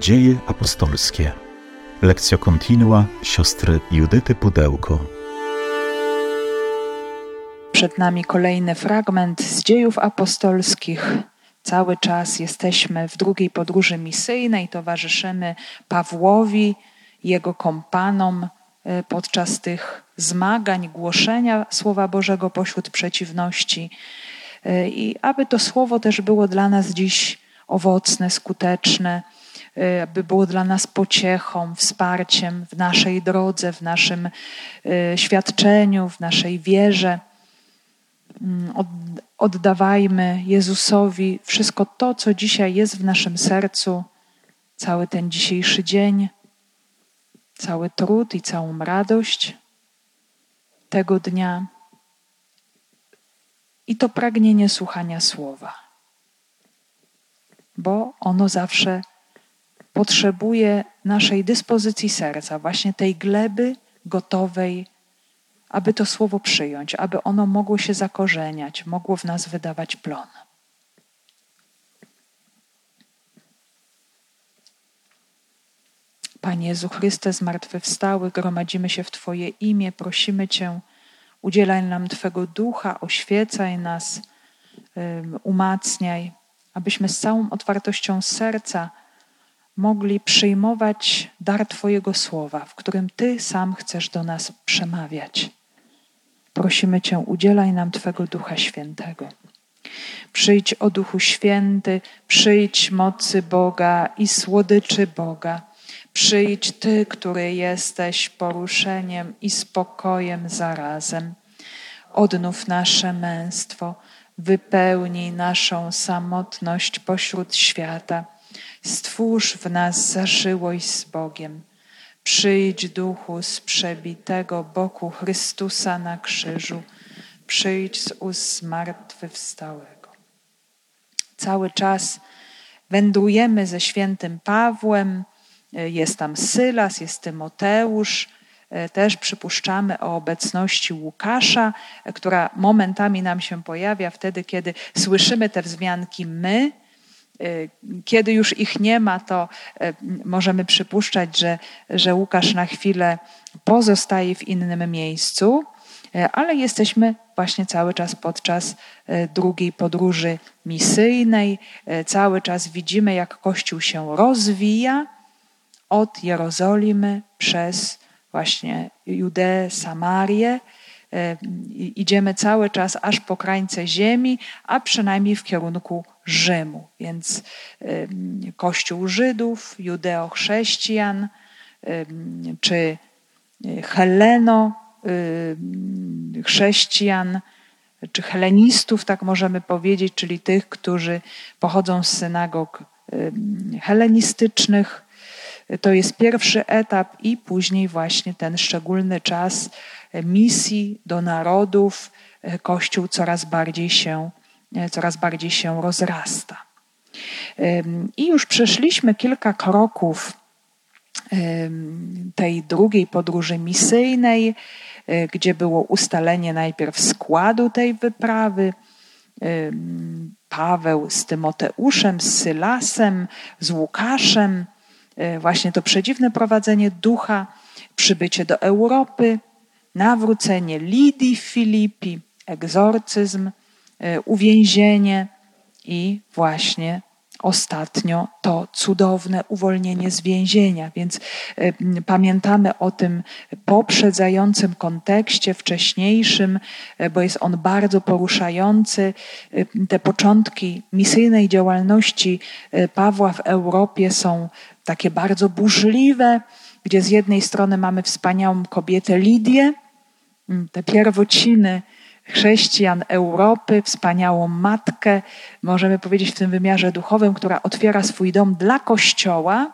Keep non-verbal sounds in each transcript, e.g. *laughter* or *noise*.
Dzieje apostolskie. Lekcja kontinua siostry Judyty Pudełko. Przed nami kolejny fragment z dziejów apostolskich. Cały czas jesteśmy w drugiej podróży misyjnej, towarzyszymy Pawłowi, jego kompanom e, podczas tych zmagań, głoszenia Słowa Bożego pośród przeciwności. E, I aby to słowo też było dla nas dziś owocne, skuteczne, aby było dla nas pociechą, wsparciem w naszej drodze, w naszym świadczeniu, w naszej wierze. Mm, oddawajmy Jezusowi wszystko to, co dzisiaj jest w naszym sercu, cały ten dzisiejszy dzień, cały trud i całą radość tego dnia i to pragnienie słuchania słowa, bo ono zawsze potrzebuje naszej dyspozycji serca, właśnie tej gleby gotowej aby to słowo przyjąć, aby ono mogło się zakorzeniać, mogło w nas wydawać plon. Panie Jezu Chryste, zmartwychwstały, gromadzimy się w Twoje imię, prosimy Cię, udzielaj nam Twego ducha, oświecaj nas, umacniaj, abyśmy z całą otwartością serca mogli przyjmować dar Twojego słowa, w którym Ty sam chcesz do nas przemawiać. Prosimy Cię, udzielaj nam Twego Ducha Świętego. Przyjdź o Duchu Święty, przyjdź mocy Boga i słodyczy Boga. Przyjdź Ty, który jesteś poruszeniem i spokojem zarazem. Odnów nasze męstwo, wypełnij naszą samotność pośród świata. Stwórz w nas zażyłość z Bogiem. Przyjdź duchu z przebitego boku Chrystusa na krzyżu, przyjdź z ust zmartwychwstałego. Cały czas wędrujemy ze świętym Pawłem, jest tam Sylas, jest Tymoteusz, też przypuszczamy o obecności Łukasza, która momentami nam się pojawia wtedy, kiedy słyszymy te wzmianki my, kiedy już ich nie ma, to y, możemy przypuszczać, że, że Łukasz na chwilę pozostaje w innym miejscu, y, ale jesteśmy właśnie cały czas podczas drugiej podróży misyjnej. Cały czas widzimy, jak Kościół się rozwija od Jerozolimy przez właśnie Judeę, Samarię. Idziemy cały czas aż po krańce ziemi, a przynajmniej w kierunku Rzymu. Więc Kościół Żydów, Judeo-chrześcijan, czy y, Heleno, chrześcijan, czy helenistów, tak możemy powiedzieć, czyli tych, którzy pochodzą z synagog helenistycznych. To jest pierwszy etap, i później właśnie ten szczególny czas misji do narodów. Kościół coraz bardziej się E, coraz bardziej się rozrasta. I już przeszliśmy kilka kroków tej drugiej podróży misyjnej, e, gdzie było ustalenie najpierw składu tej wyprawy. Paweł z Tymoteuszem, z Sylasem, z Łukaszem, e, właśnie to przedziwne prowadzenie ducha, przybycie do Europy, nawrócenie Lidii w Filipi, egzorcyzm, E, uwięzienie i właśnie ostatnio to cudowne uwolnienie z więzienia. Więc e, pamiętamy o tym poprzedzającym kontekście wcześniejszym, e, bo jest on bardzo poruszający. Te początki misyjnej działalności Pawła w Europie są takie bardzo burzliwe, gdzie z jednej strony mamy wspaniałą kobietę Lidię, te pierwociny chrześcijan Europy, wspaniałą matkę, możemy powiedzieć w tym wymiarze duchowym, która otwiera swój dom dla Kościoła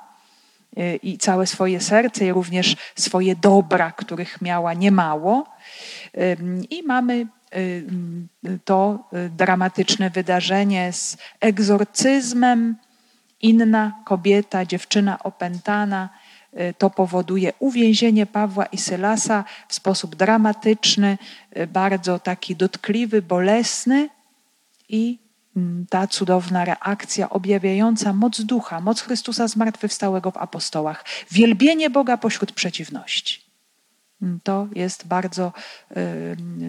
y, i całe swoje serce, i również swoje dobra, których miała niemało. I mamy y, to y, dramatyczne wydarzenie z egzorcyzmem. Inna kobieta, dziewczyna opętana, to powoduje uwięzienie Pawła i Sylasa w sposób dramatyczny, y, bardzo taki dotkliwy, bolesny i mm, ta cudowna reakcja objawiająca moc ducha, moc Chrystusa zmartwychwstałego w apostołach, wielbienie Boga pośród przeciwności. Mm, to jest bardzo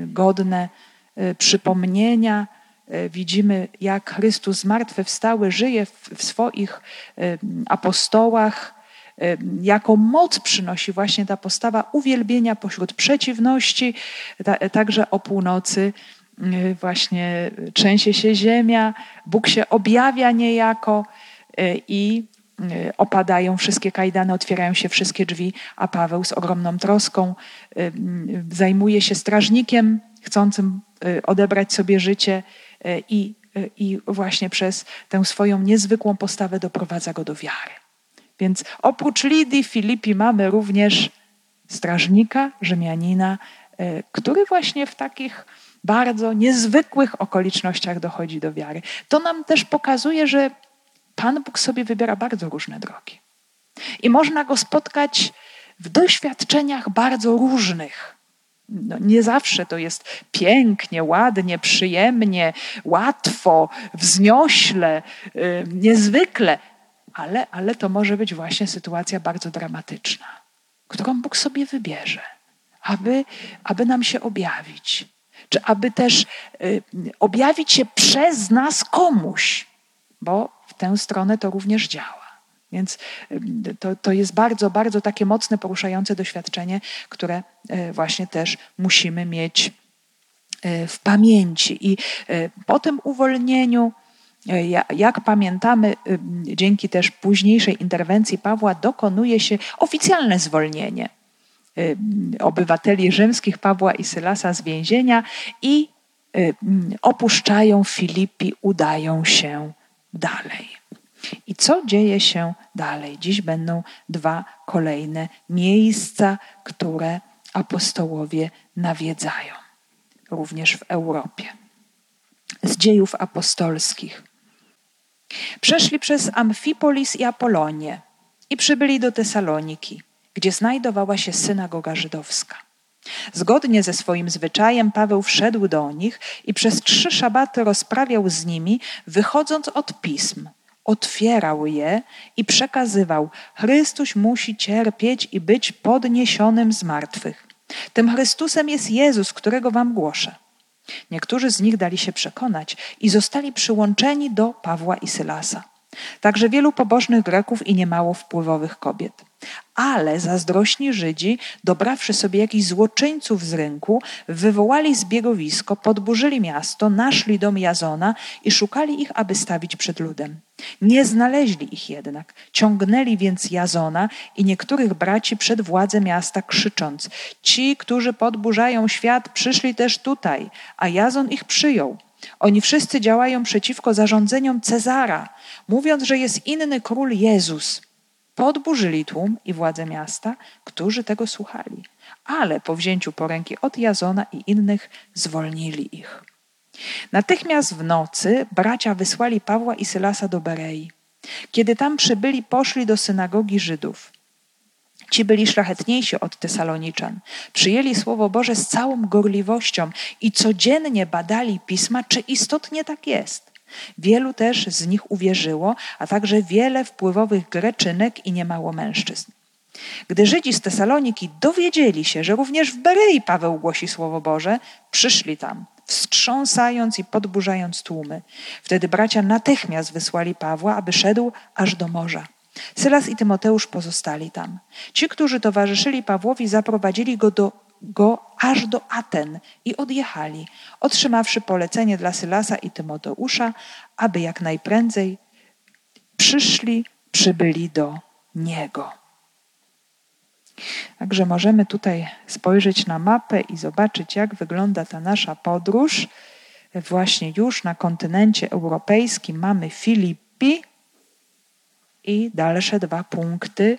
godne y, przypomnienia. Y, widzimy, jak Chrystus zmartwychwstały żyje w swoich apostołach, jaką moc przynosi właśnie ta postawa uwielbienia pośród przeciwności, także o północy właśnie trzęsie się ziemia, Bóg się objawia niejako y, i y, opadają wszystkie kajdany, otwierają się wszystkie drzwi, a Paweł z ogromną troską zajmuje się strażnikiem chcącym odebrać sobie życie i, i właśnie przez tę swoją niezwykłą postawę doprowadza go do wiary. Więc oprócz Lidii, Filipi mamy również strażnika, Rzymianina, który właśnie w takich bardzo niezwykłych okolicznościach dochodzi do wiary. To nam też pokazuje, że Pan Bóg sobie wybiera bardzo różne drogi. I można go spotkać w doświadczeniach bardzo różnych. No, nie zawsze to jest pięknie, ładnie, przyjemnie, łatwo, wzniośle, yy, niezwykle, ale, ale to może być właśnie sytuacja bardzo dramatyczna, którą Bóg sobie wybierze, aby, aby nam się objawić czy aby też y, objawić się przez nas komuś, bo w tę stronę to również działa. Więc y, to, to jest bardzo, bardzo takie mocne, poruszające doświadczenie, które y, właśnie też musimy mieć w pamięci. I po tym uwolnieniu, jak pamiętamy, dzięki też późniejszej interwencji Pawła, dokonuje się oficjalne zwolnienie Y, obywateli rzymskich Pawła i Sylasa z więzienia i y, opuszczają Filipi, udają się dalej. I co dzieje się dalej? Dziś będą dwa kolejne miejsca, które apostołowie nawiedzają, również w Europie. Z dziejów apostolskich. Przeszli przez Amfipolis i Apolonię i przybyli do Tesaloniki gdzie znajdowała się synagoga żydowska. Zgodnie ze swoim zwyczajem Paweł wszedł do nich i przez trzy szabaty rozprawiał z nimi, wychodząc od pism. Otwierał je i przekazywał: Chrystus musi cierpieć i być podniesionym z martwych. Tym Chrystusem jest Jezus, którego wam głoszę. Niektórzy z nich dali się przekonać i zostali przyłączeni do Pawła i Sylasa. Także wielu pobożnych Greków i niemało wpływowych kobiet. Ale zazdrośni Żydzi, dobrawszy sobie jakichś złoczyńców z rynku, wywołali zbiegowisko, podburzyli miasto, naszli dom Jazona i szukali ich, aby stawić przed ludem. Nie znaleźli ich jednak. Ciągnęli więc Jazona i niektórych braci przed władze miasta, krzycząc: Ci, którzy podburzają świat, przyszli też tutaj, a Jazon ich przyjął. Oni wszyscy działają przeciwko zarządzeniom Cezara, mówiąc, że jest inny król Jezus. Podburzyli tłum i władze miasta, którzy tego słuchali, ale po wzięciu poręki od Jazona i innych zwolnili ich. Natychmiast w nocy bracia wysłali Pawła i Sylasa do Berei. Kiedy tam przybyli, poszli do synagogi Żydów. Ci byli szlachetniejsi od Tesaloniczan. Przyjęli Słowo Boże z całą gorliwością i codziennie badali pisma, czy istotnie tak jest. Wielu też z nich uwierzyło, a także wiele wpływowych Greczynek i niemało mężczyzn. Gdy Żydzi z Tesaloniki dowiedzieli się, że również w Berei Paweł głosi Słowo Boże, przyszli tam, wstrząsając i podburzając tłumy. Wtedy bracia natychmiast wysłali Pawła, aby szedł aż do morza. Sylas i Tymoteusz pozostali tam. Ci, którzy towarzyszyli Pawłowi, zaprowadzili go, do, go aż do Aten i odjechali, otrzymawszy polecenie dla Sylasa i Tymoteusza, aby jak najprędzej przyszli, przybyli do niego. Także możemy tutaj spojrzeć na mapę i zobaczyć, jak wygląda ta nasza podróż. Właśnie już na kontynencie europejskim mamy Filipi, i dalsze dwa punkty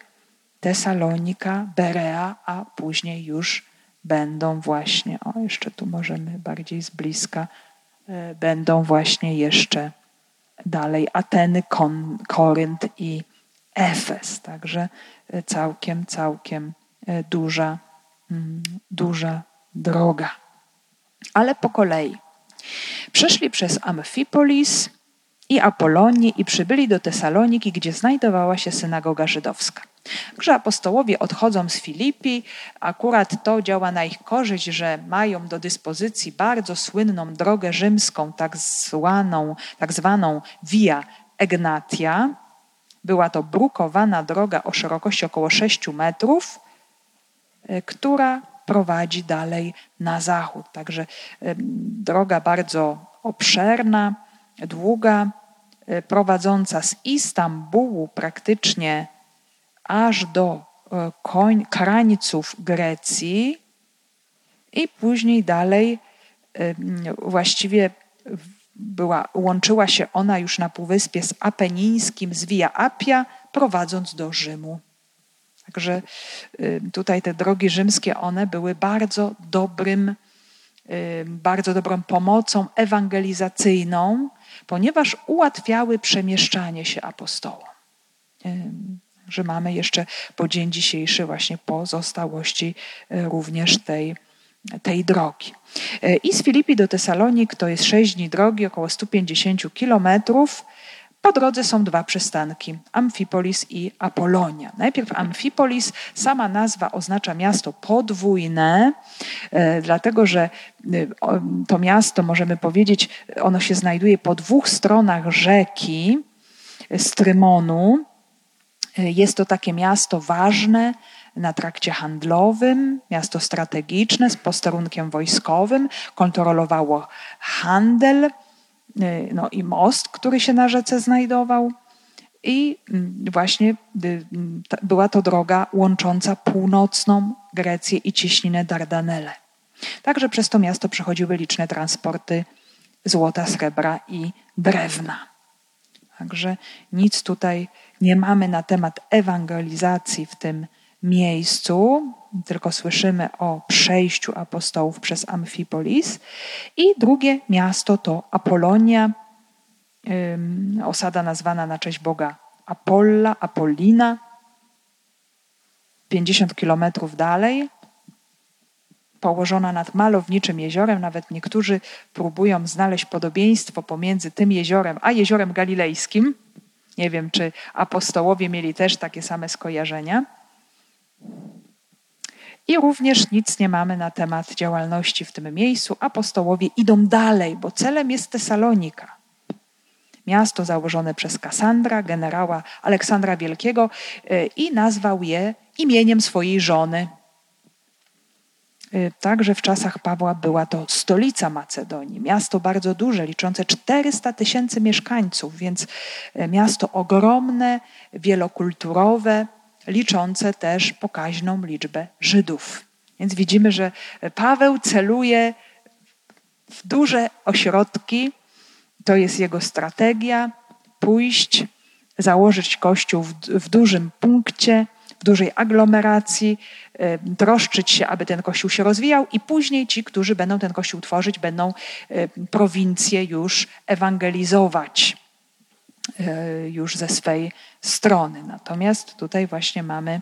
Tesalonika, Berea, a później już będą właśnie, o jeszcze tu możemy bardziej z bliska, e, będą właśnie jeszcze dalej Ateny, Kon, Korynt i Efes. Także e, całkiem, całkiem e, duża, mm, duża droga. Ale po kolei. Przeszli przez Amfipolis, i Apolonii i przybyli do Tesaloniki, gdzie znajdowała się synagoga żydowska. Także apostołowie odchodzą z Filipi, akurat to działa na ich korzyść, że mają do dyspozycji bardzo słynną drogę rzymską, tak zwaną, tak zwaną Via Egnatia. Była to brukowana droga o szerokości około 6 metrów, e, która prowadzi dalej na zachód. Także droga bardzo obszerna, długa, e, prowadząca z Istambułu praktycznie aż do e, koń, krańców Grecji i później dalej właściwie była, łączyła się ona już na Półwyspie z Apenińskim, z Via Appia, prowadząc do Rzymu. Także tutaj te drogi rzymskie, one były bardzo dobrym, bardzo dobrą pomocą ewangelizacyjną, ponieważ ułatwiały przemieszczanie się apostołom. Że mamy jeszcze po dzień dzisiejszy właśnie pozostałości e, również tej, tej drogi. E, I z Filipi do Tesalonik to jest 6 dni drogi, około 150 kilometrów. Po drodze są dwa przystanki: Amfipolis i Apolonia. Najpierw Amfipolis, sama nazwa oznacza miasto podwójne, e, dlatego że to miasto, możemy powiedzieć, ono się znajduje po dwóch stronach rzeki Strymonu. Jest to takie miasto ważne na trakcie handlowym, miasto strategiczne z posterunkiem wojskowym, kontrolowało handel Y, no i most, który się na rzece znajdował. I mm, właśnie y, była to droga łącząca północną Grecję i cieśninę Dardanelle. Także przez to miasto przechodziły liczne transporty złota, srebra i drewna. Także nic tutaj nie mamy na temat ewangelizacji w tym miejscu, tylko słyszymy o przejściu apostołów przez Amfipolis. I drugie miasto to Apolonia, osada nazwana na cześć Boga Apolla, Apollina, 50 kilometrów dalej, położona nad malowniczym jeziorem. Nawet niektórzy próbują znaleźć podobieństwo pomiędzy tym jeziorem a jeziorem galilejskim. Nie wiem, czy apostołowie mieli też takie same skojarzenia. I również nic nie mamy na temat działalności w tym miejscu. Apostołowie idą dalej, bo celem jest Tesalonika. Miasto założone przez Kasandra, generała Aleksandra Wielkiego y, i nazwał je imieniem swojej żony. Y, także w czasach Pawła była to stolica Macedonii. Miasto bardzo duże, liczące 400 tysięcy mieszkańców, więc y, miasto ogromne, wielokulturowe, liczące też pokaźną liczbę Żydów. Więc widzimy, że Paweł celuje w duże ośrodki, to jest jego strategia, pójść, założyć kościół w, w dużym punkcie, w dużej aglomeracji, troszczyć się, aby ten kościół się rozwijał, i później ci, którzy będą ten kościół tworzyć, będą prowincję już ewangelizować y, już ze swej strony. Natomiast tutaj właśnie mamy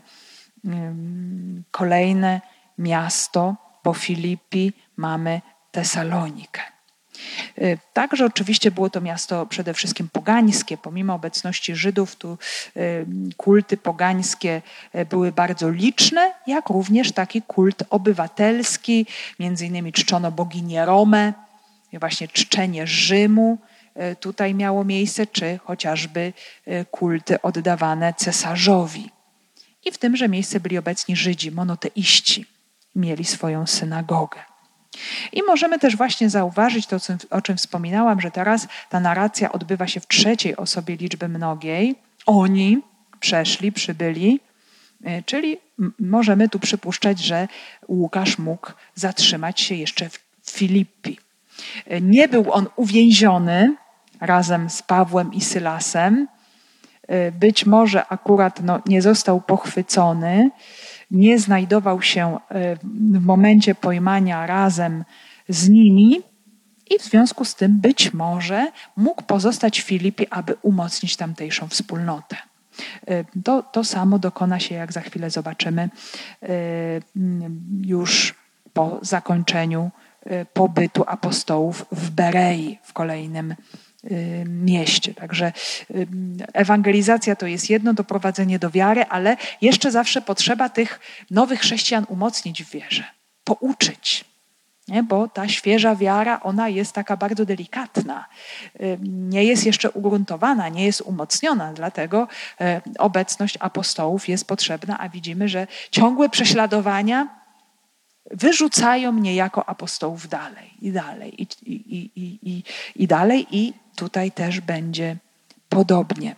kolejne miasto po Filipi, mamy Tesalonikę. Y, także oczywiście było to miasto przede wszystkim pogańskie. Pomimo obecności Żydów, tu y, kulty pogańskie y, były bardzo liczne, jak również taki kult obywatelski. Między innymi czczono boginię Romę, właśnie czczenie Rzymu tutaj miało miejsce, czy chociażby kulty oddawane cesarzowi. I w tymże miejsce byli obecni Żydzi, monoteiści. Mieli swoją synagogę. I możemy też właśnie zauważyć to, o czym wspominałam, że teraz ta narracja odbywa się w trzeciej osobie liczby mnogiej. Oni przeszli, przybyli, e, czyli możemy tu przypuszczać, że Łukasz mógł zatrzymać się jeszcze w Filipi. Nie był on uwięziony, razem z Pawłem i Sylasem. Y, być może akurat no, nie został pochwycony, nie znajdował się y, w momencie pojmania razem z nimi i w związku z tym być może mógł pozostać w Filipie, aby umocnić tamtejszą wspólnotę. Y, to, to samo dokona się, jak za chwilę zobaczymy, już po zakończeniu pobytu apostołów w Berei w kolejnym mieście. Także ewangelizacja to jest jedno, doprowadzenie do wiary, ale jeszcze zawsze potrzeba tych nowych chrześcijan umocnić w wierze, pouczyć. Nie? Bo ta świeża wiara, ona jest taka bardzo delikatna. Nie jest jeszcze ugruntowana, nie jest umocniona, dlatego obecność apostołów jest potrzebna, a widzimy, że ciągłe prześladowania wyrzucają mnie jako apostołów dalej i dalej i, i, i, i, i dalej i tutaj też będzie podobnie.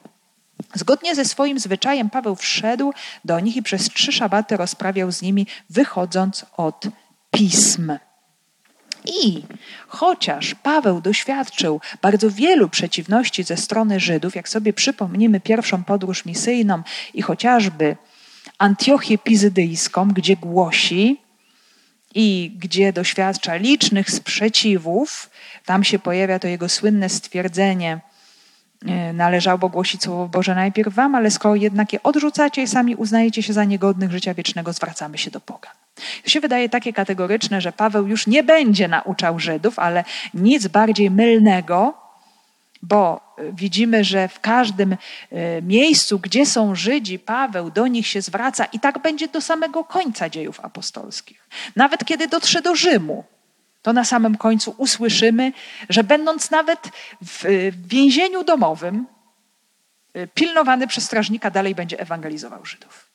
Zgodnie ze swoim zwyczajem Paweł wszedł do nich i przez trzy szabaty rozprawiał z nimi, wychodząc od pism. I chociaż Paweł doświadczył bardzo wielu przeciwności ze strony Żydów, jak sobie przypomnimy pierwszą podróż misyjną i chociażby Antiochię Pizydyjską, gdzie głosi i gdzie doświadcza licznych sprzeciwów, tam się pojawia to jego słynne stwierdzenie, e, należało głosić Słowo Boże najpierw wam, ale skoro jednak je odrzucacie i sami uznajecie się za niegodnych życia wiecznego, zwracamy się do Boga. To się wydaje takie kategoryczne, że Paweł już nie będzie nauczał Żydów, ale nic bardziej mylnego, bo widzimy, że w każdym e, miejscu, gdzie są Żydzi, Paweł do nich się zwraca i tak będzie do samego końca dziejów apostolskich. Nawet kiedy dotrze do Rzymu, to na samym końcu usłyszymy, że będąc nawet w więzieniu domowym, pilnowany przez strażnika dalej będzie ewangelizował Żydów.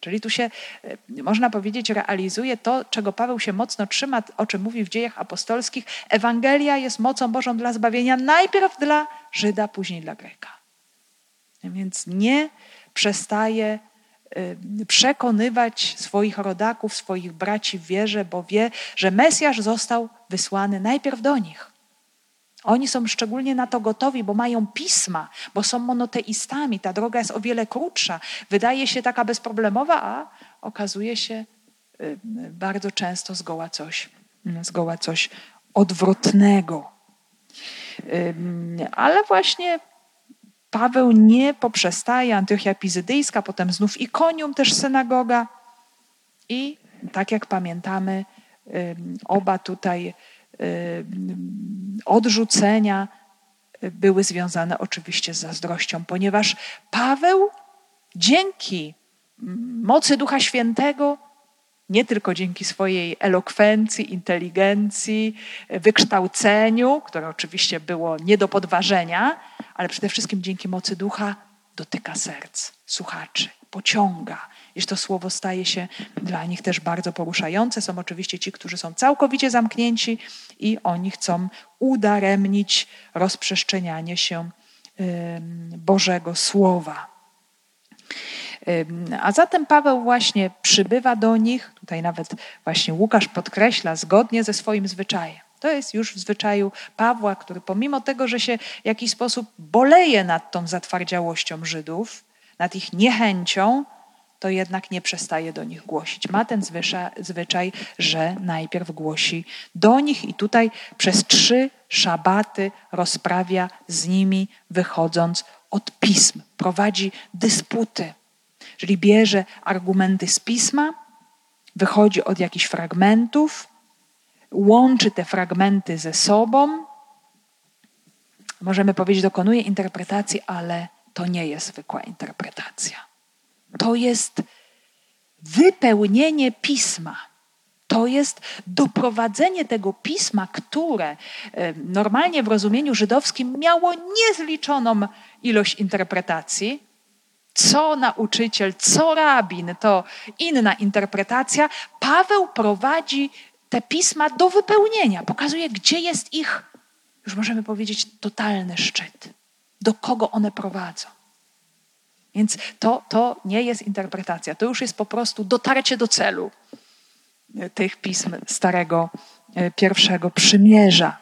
Czyli tu się, e, można powiedzieć, realizuje to, czego Paweł się mocno trzyma, o czym mówi w dziejach apostolskich. Ewangelia jest mocą Bożą dla zbawienia najpierw dla Żyda, później dla Greka. Więc nie przestaje e, przekonywać swoich rodaków, swoich braci w wierze, bo wie, że Mesjasz został wysłany najpierw do nich. Oni są szczególnie na to gotowi, bo mają pisma, bo są monoteistami. Ta droga jest o wiele krótsza. Wydaje się taka bezproblemowa, a okazuje się y, bardzo często zgoła coś, zgoła coś odwrotnego. Ale właśnie Paweł nie poprzestaje, Antiochia Pizydyjska, potem znów Ikonium, też synagoga. I tak jak pamiętamy, oba tutaj odrzucenia były związane oczywiście z zazdrością, ponieważ Paweł dzięki mocy Ducha Świętego, nie tylko dzięki swojej elokwencji, inteligencji, wykształceniu, które oczywiście było nie do podważenia, ale przede wszystkim dzięki mocy Ducha dotyka serc słuchaczy, pociąga, iż to słowo staje się dla nich też bardzo poruszające. Są oczywiście ci, którzy są całkowicie zamknięci i oni chcą udaremnić rozprzestrzenianie się Bożego Słowa. A zatem Paweł właśnie przybywa do nich, tutaj nawet właśnie Łukasz podkreśla, zgodnie ze swoim zwyczajem. To jest już w zwyczaju Pawła, który pomimo tego, że się w jakiś sposób boleje nad tą zatwardziałością Żydów, nad ich niechęcią, to jednak nie przestaje do nich głosić. Ma ten zwyczaj, że najpierw głosi do nich i tutaj przez trzy szabaty rozprawia z nimi, wychodząc od pism. Prowadzi dysputy, czyli bierze argumenty z pisma, wychodzi od jakichś fragmentów, łączy te fragmenty ze sobą. Możemy powiedzieć, dokonuje interpretacji, ale to nie jest zwykła interpretacja. To jest wypełnienie pisma. To jest doprowadzenie tego pisma, które e, normalnie w rozumieniu żydowskim miało niezliczoną ilość interpretacji. Co nauczyciel, co rabin, to inna interpretacja. Paweł prowadzi te pisma do wypełnienia, pokazuje, gdzie jest ich, już możemy powiedzieć, totalny szczyt, do kogo one prowadzą. Więc to, to nie jest interpretacja, to już jest po prostu dotarcie do celu e, tych pism Starego e, Pierwszego Przymierza.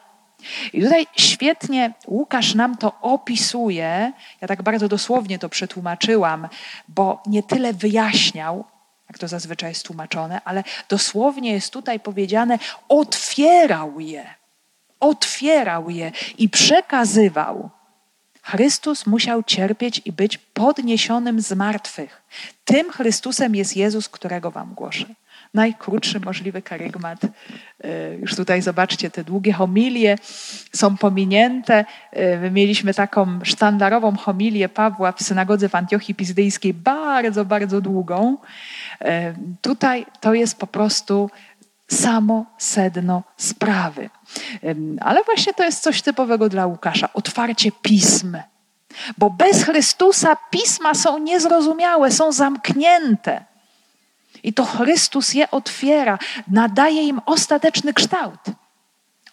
I tutaj świetnie Łukasz nam to opisuje. Ja tak bardzo dosłownie to przetłumaczyłam, bo nie tyle wyjaśniał, jak to zazwyczaj jest tłumaczone, ale dosłownie jest tutaj powiedziane: otwierał je, otwierał je i przekazywał Chrystus musiał cierpieć i być podniesionym z martwych. Tym Chrystusem jest Jezus, którego wam głoszę. najkrótszy możliwy karygmat. E, już tutaj zobaczcie, te długie homilie są pominięte. E, my mieliśmy taką sztandarową homilię Pawła w synagodze w Antiochii Pizdyjskiej, bardzo, bardzo długą. E, tutaj to jest po prostu samo sedno sprawy. Ale właśnie to jest coś typowego dla Łukasza otwarcie pism. Bo bez Chrystusa pisma są niezrozumiałe, są zamknięte. I to Chrystus je otwiera, nadaje im ostateczny kształt.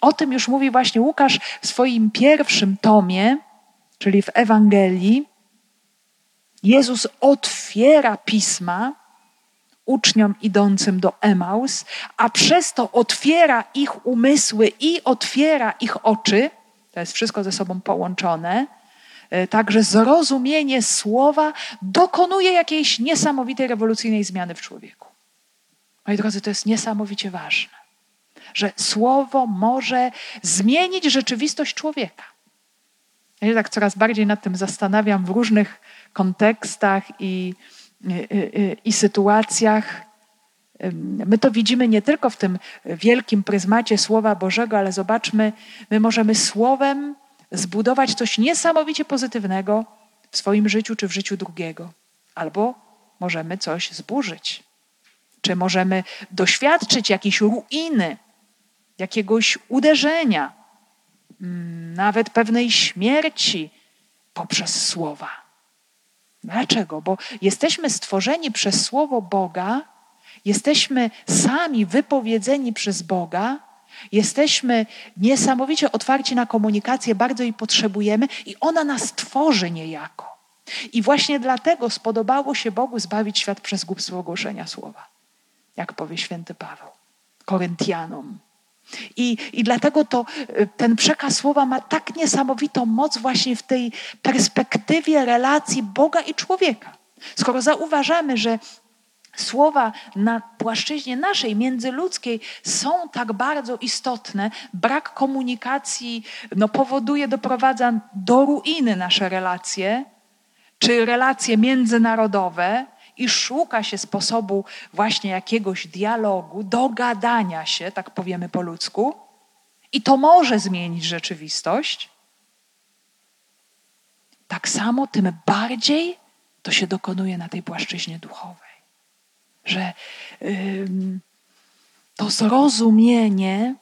O tym już mówi właśnie Łukasz w swoim pierwszym tomie, czyli w Ewangelii. Jezus otwiera pisma uczniom idącym do Emaus, a przez to otwiera ich umysły i otwiera ich oczy. To jest wszystko ze sobą połączone. E, także zrozumienie słowa dokonuje jakiejś niesamowitej, rewolucyjnej zmiany w człowieku. Moi drodzy, to jest niesamowicie ważne, że słowo może zmienić rzeczywistość człowieka. Ja się tak coraz bardziej nad tym zastanawiam w różnych kontekstach i, i, i sytuacjach. My to widzimy nie tylko w tym wielkim pryzmacie Słowa Bożego, ale zobaczmy, my możemy Słowem zbudować coś niesamowicie pozytywnego w swoim życiu czy w życiu drugiego, albo możemy coś zburzyć. Czy możemy doświadczyć jakiejś ruiny, jakiegoś uderzenia, nawet pewnej śmierci poprzez słowa. Dlaczego? Bo jesteśmy stworzeni przez Słowo Boga, jesteśmy sami wypowiedzeni przez Boga, jesteśmy niesamowicie otwarci na komunikację, bardzo jej potrzebujemy i ona nas tworzy niejako. I właśnie dlatego spodobało się Bogu zbawić świat przez głupstwo ogłoszenia słowa jak powie święty Paweł, Koryntianom. I, I dlatego to, y, ten przekaz słowa ma tak niesamowitą moc właśnie w tej perspektywie relacji Boga i człowieka. Skoro zauważamy, że słowa na płaszczyźnie naszej, międzyludzkiej są tak bardzo istotne, brak komunikacji no, powoduje, doprowadza do ruiny nasze relacje, czy relacje międzynarodowe, i szuka się sposobu właśnie jakiegoś dialogu, dogadania się, tak powiemy po ludzku, i to może zmienić rzeczywistość, tak samo tym bardziej to się dokonuje na tej płaszczyźnie duchowej. Że to zrozumienie,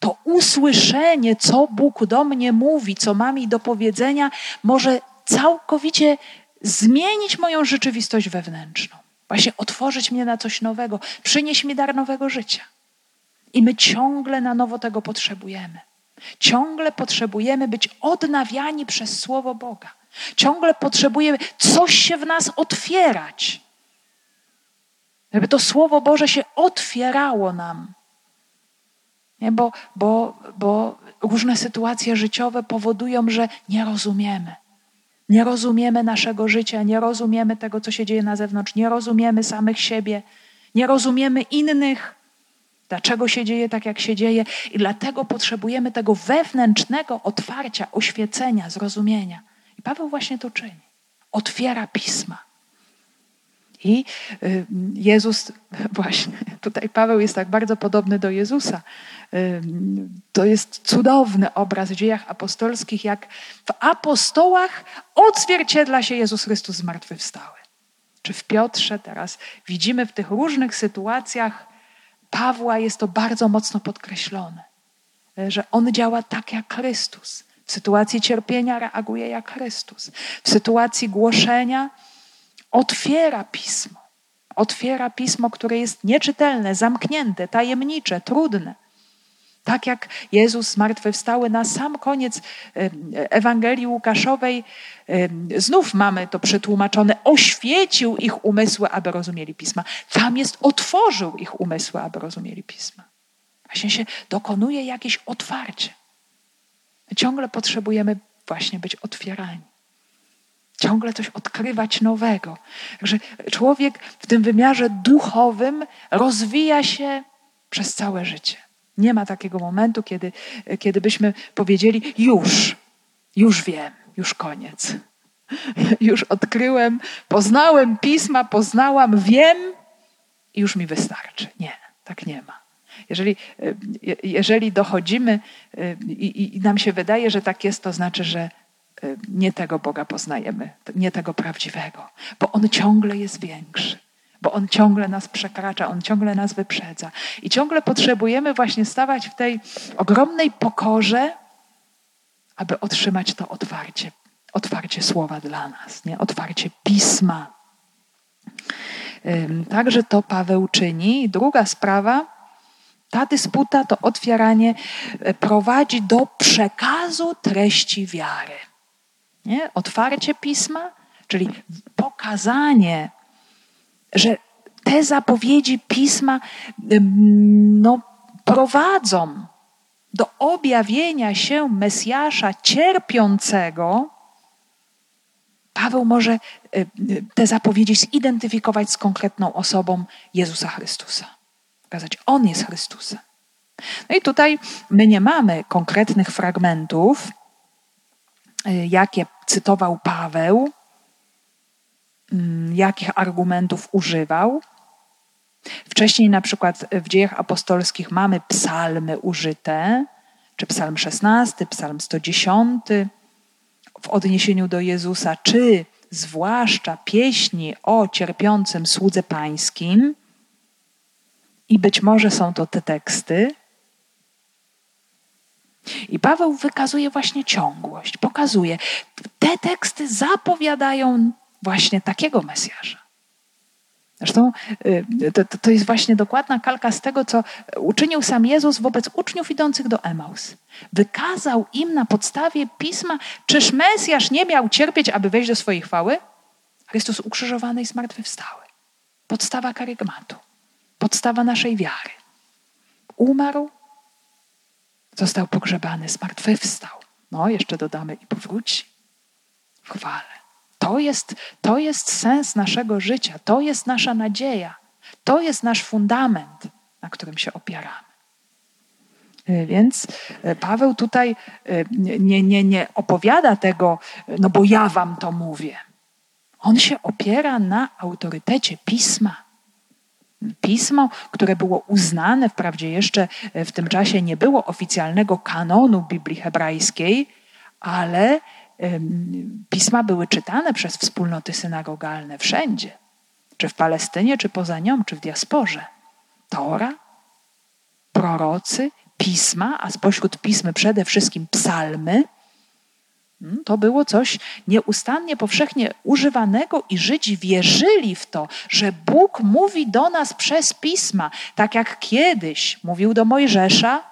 to usłyszenie, co Bóg do mnie mówi, co ma mi do powiedzenia, może całkowicie zmienić moją rzeczywistość wewnętrzną, właśnie otworzyć mnie na coś nowego, przynieść mi dar nowego życia. I my ciągle na nowo tego potrzebujemy. Ciągle potrzebujemy być odnawiani przez Słowo Boga. Ciągle potrzebujemy coś się w nas otwierać. Żeby to Słowo Boże się otwierało nam. Nie? Bo, bo, bo różne sytuacje życiowe powodują, że nie rozumiemy. Nie rozumiemy naszego życia, nie rozumiemy tego, co się dzieje na zewnątrz, nie rozumiemy samych siebie, nie rozumiemy innych, dlaczego się dzieje tak, jak się dzieje, i dlatego potrzebujemy tego wewnętrznego otwarcia, oświecenia, zrozumienia. I Paweł właśnie to czyni. Otwiera pisma. I y, Jezus, *laughs* właśnie, tutaj Paweł jest tak bardzo podobny do Jezusa. Y, to jest cudowny obraz w dziejach apostolskich, jak w apostołach odzwierciedla się Jezus Chrystus zmartwychwstały. Czy w Piotrze teraz widzimy w tych różnych sytuacjach Pawła jest to bardzo mocno podkreślone, że on działa tak jak Chrystus. W sytuacji cierpienia reaguje jak Chrystus. W sytuacji głoszenia otwiera pismo. Otwiera pismo, które jest nieczytelne, zamknięte, tajemnicze, trudne. Tak jak Jezus zmartwychwstały na sam koniec Ewangelii Łukaszowej, znów mamy to przetłumaczone, oświecił ich umysły, aby rozumieli pisma. Tam jest, otworzył ich umysły, aby rozumieli pisma. Właśnie się dokonuje jakieś otwarcie. Ciągle potrzebujemy właśnie być otwierani ciągle coś odkrywać nowego. Także człowiek w tym wymiarze duchowym rozwija się przez całe życie. Nie ma takiego momentu, kiedy, kiedy byśmy powiedzieli: Już, już wiem, już koniec. *laughs* Już odkryłem, poznałem pisma, poznałam, wiem i już mi wystarczy. Nie, tak nie ma. Jeżeli, jeżeli dochodzimy i, i nam się wydaje, że tak jest, to znaczy, że nie tego Boga poznajemy, nie tego prawdziwego, bo On ciągle jest większy, bo On ciągle nas przekracza, On ciągle nas wyprzedza. I ciągle potrzebujemy właśnie stawać w tej ogromnej pokorze, aby otrzymać to otwarcie, otwarcie słowa dla nas, nie? otwarcie pisma. Także to Paweł czyni. Druga sprawa, ta dysputa, to otwieranie e, prowadzi do przekazu treści wiary. Nie? Otwarcie pisma, czyli pokazanie, że te zapowiedzi pisma no, prowadzą do objawienia się Mesjasza cierpiącego, Paweł może te zapowiedzi zidentyfikować z konkretną osobą Jezusa Chrystusa. Pokazać, On jest Chrystusem. No i tutaj my nie mamy konkretnych fragmentów, e, jakie cytował Paweł, mm, jakich argumentów używał. Wcześniej na przykład w dziejach apostolskich mamy psalmy użyte, czy psalm 16, psalm 110 w odniesieniu do Jezusa, czy zwłaszcza pieśni o cierpiącym słudze pańskim. I być może są to te teksty. I Paweł wykazuje właśnie ciągłość, pokazuje, te teksty zapowiadają właśnie takiego Mesjasza. Zresztą y, to, to jest właśnie dokładna kalka z tego, co uczynił sam Jezus wobec uczniów idących do Emaus. Wykazał im na podstawie pisma, czyż Mesjasz nie miał cierpieć, aby wejść do swojej chwały? Chrystus ukrzyżowany i zmartwychwstały. Podstawa karygmatu. Podstawa naszej wiary. Umarł, został pogrzebany, zmartwychwstał. No, jeszcze dodamy i powróci w chwale. To jest, to jest sens naszego życia, to jest nasza nadzieja, to jest nasz fundament, na którym się opieramy. E, więc e, Paweł tutaj e, nie, nie, nie opowiada tego, no bo ja wam to mówię. On się opiera na autorytecie pisma. Pismo, które było uznane, wprawdzie jeszcze w tym czasie nie było oficjalnego kanonu Biblii hebrajskiej, ale pisma były czytane przez wspólnoty synagogalne wszędzie, czy w Palestynie, czy poza nią, czy w diasporze. Tora, prorocy, pisma, a spośród pismy przede wszystkim psalmy, to było coś nieustannie, powszechnie używanego i Żydzi wierzyli w to, że Bóg mówi do nas przez pisma, tak jak kiedyś mówił do Mojżesza,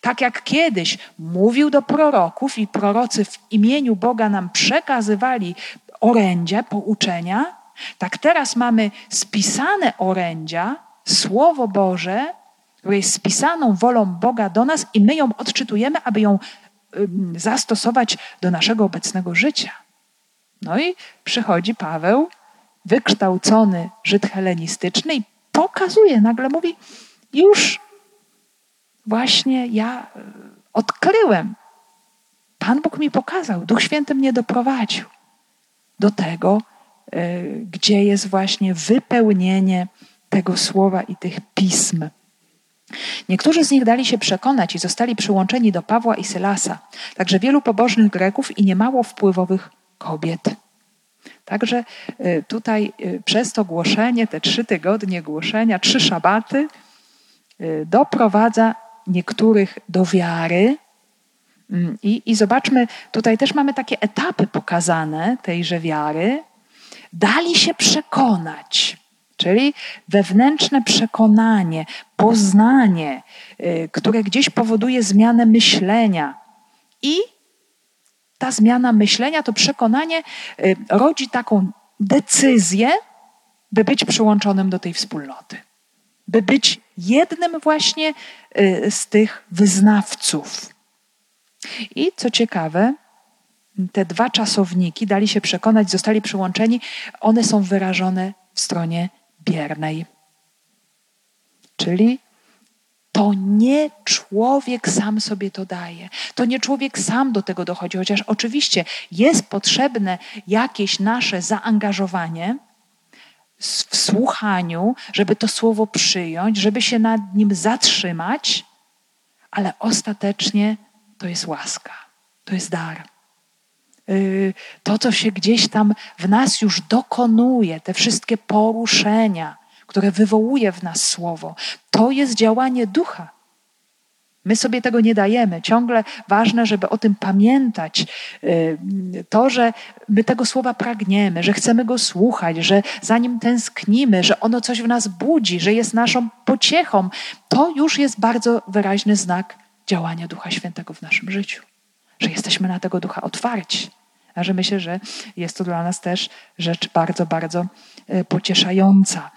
tak jak kiedyś mówił do proroków i prorocy w imieniu Boga nam przekazywali orędzia, pouczenia, tak teraz mamy spisane orędzia, Słowo Boże, które jest spisaną wolą Boga do nas i my ją odczytujemy, aby ją zastosować do naszego obecnego życia. No i przychodzi Paweł, wykształcony Żyd helenistyczny i pokazuje, nagle mówi, już właśnie ja e, odkryłem. Pan Bóg mi pokazał, Duch Święty mnie doprowadził do tego, e, gdzie jest właśnie wypełnienie tego słowa i tych pism. Niektórzy z nich dali się przekonać i zostali przyłączeni do Pawła i Sylasa, także wielu pobożnych Greków i niemało wpływowych kobiet. Także e, tutaj przez to głoszenie, te trzy tygodnie głoszenia, trzy szabaty, doprowadza niektórych do wiary. Mm, I, I zobaczmy, tutaj też mamy takie etapy pokazane tejże wiary. Dali się przekonać, czyli wewnętrzne przekonanie, poznanie, y, które gdzieś powoduje zmianę myślenia. I ta zmiana myślenia, to przekonanie y, rodzi taką decyzję, by być przyłączonym do tej wspólnoty by być jednym właśnie y, z tych wyznawców. I co ciekawe, te dwa czasowniki dali się przekonać, zostali przyłączeni, one są wyrażone w stronie biernej. Czyli to nie człowiek sam sobie to daje. To nie człowiek sam do tego dochodzi, chociaż oczywiście jest potrzebne jakieś nasze zaangażowanie, w słuchaniu, żeby to słowo przyjąć, żeby się nad nim zatrzymać, ale ostatecznie to jest łaska, to jest dar. Y, to, co się gdzieś tam w nas już dokonuje, te wszystkie poruszenia, które wywołuje w nas słowo, to jest działanie ducha. My sobie tego nie dajemy. Ciągle ważne, żeby o tym pamiętać. Y, to, że my tego słowa pragniemy, że chcemy go słuchać, że za nim tęsknimy, że ono coś w nas budzi, że jest naszą pociechą, to już jest bardzo wyraźny znak działania Ducha Świętego w naszym życiu. Że jesteśmy na tego ducha otwarci. A że myślę, że jest to dla nas też rzecz bardzo, bardzo e, pocieszająca,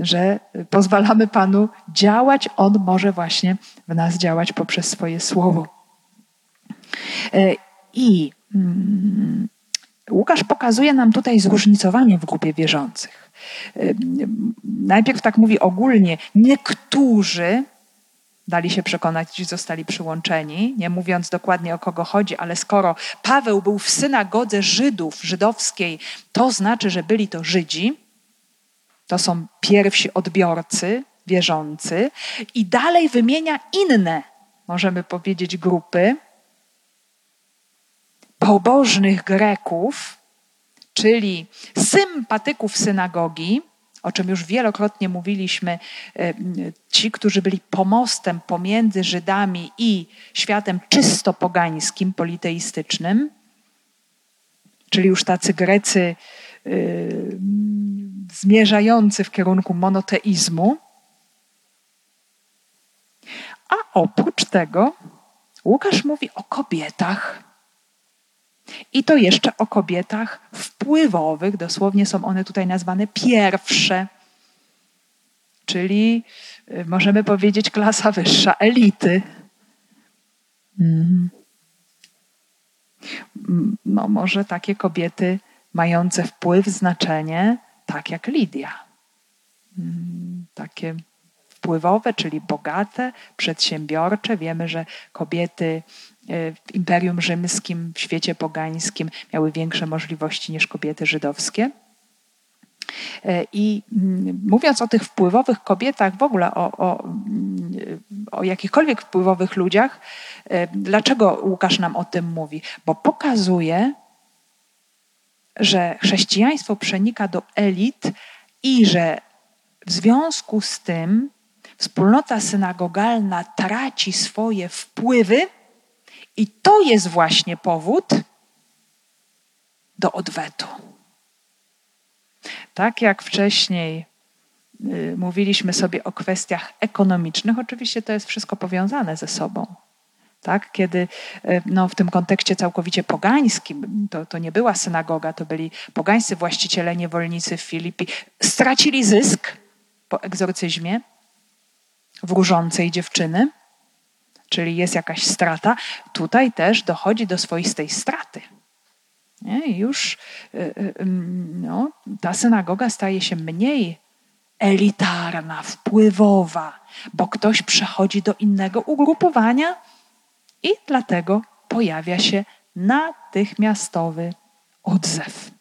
że pozwalamy Panu działać, On może właśnie w nas działać poprzez swoje słowo. E, I mm, Łukasz pokazuje nam tutaj zróżnicowanie w grupie wierzących. Najpierw tak mówi ogólnie, niektórzy dali się przekonać, zostali przyłączeni, nie mówiąc dokładnie o kogo chodzi, ale skoro Paweł był w synagodze Żydów, żydowskiej, to znaczy, że byli to Żydzi, to są pierwsi odbiorcy, wierzący, i dalej wymienia inne, możemy powiedzieć, grupy pobożnych Greków, czyli sympatyków synagogi, o czym już wielokrotnie mówiliśmy, e, ci, którzy byli pomostem pomiędzy Żydami i światem czysto pogańskim, politeistycznym, czyli już tacy Grecy yy, zmierzający w kierunku monoteizmu. A oprócz tego Łukasz mówi o kobietach i to jeszcze o kobietach wpływowych, dosłownie są one tutaj nazwane pierwsze, czyli y, możemy powiedzieć klasa wyższa, elity. Mm. No, może takie kobiety mające wpływ, znaczenie, tak jak Lidia. Mm, takie wpływowe, czyli bogate, przedsiębiorcze. Wiemy, że kobiety w Imperium Rzymskim, w świecie pogańskim miały większe możliwości niż kobiety żydowskie. E, I mm, mówiąc o tych wpływowych kobietach, w ogóle o, o, mm, o jakichkolwiek wpływowych ludziach, e, dlaczego Łukasz nam o tym mówi? Bo pokazuje, że chrześcijaństwo przenika do elit i że w związku z tym wspólnota synagogalna traci swoje wpływy i to jest właśnie powód do odwetu. Tak jak wcześniej y, mówiliśmy sobie o kwestiach ekonomicznych, oczywiście to jest wszystko powiązane ze sobą. Tak? Kiedy y, no, w tym kontekście całkowicie pogańskim, to, to nie była synagoga, to byli pogańscy właściciele, niewolnicy w Filipi, stracili zysk po egzorcyzmie wróżącej dziewczyny, czyli jest jakaś strata, tutaj też dochodzi do swoistej straty. Nie? I już y, y, no, ta synagoga staje się mniej elitarna, wpływowa, bo ktoś przechodzi do innego ugrupowania i dlatego pojawia się natychmiastowy odzew.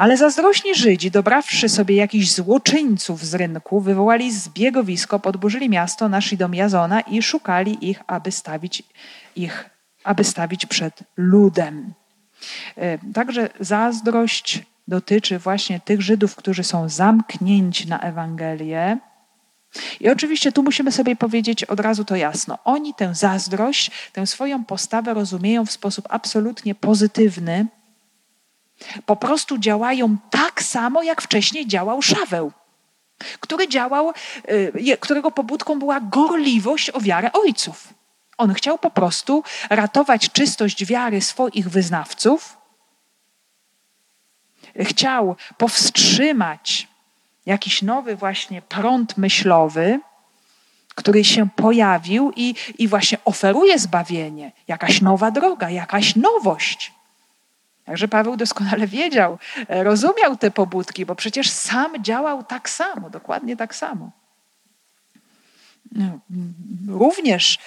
Ale zazdrośni Żydzi, dobrawszy sobie jakichś złoczyńców z rynku, wywołali zbiegowisko, podburzyli miasto, naszli dom Jazona i szukali ich, aby stawić ich, aby stawić przed ludem. E, także zazdrość dotyczy właśnie tych Żydów, którzy są zamknięci na Ewangelię. I oczywiście tu musimy sobie powiedzieć od razu to jasno. Oni tę zazdrość, tę swoją postawę rozumieją w sposób absolutnie pozytywny, po prostu działają tak samo, jak wcześniej działał Szaweł, który działał, y, którego pobudką była gorliwość o wiarę ojców. On chciał po prostu ratować czystość wiary swoich wyznawców, chciał powstrzymać jakiś nowy właśnie prąd myślowy, który się pojawił i, i właśnie oferuje zbawienie, jakaś nowa droga, jakaś nowość. Także Paweł doskonale wiedział, rozumiał te pobudki, bo przecież sam działał tak samo, dokładnie tak samo. Również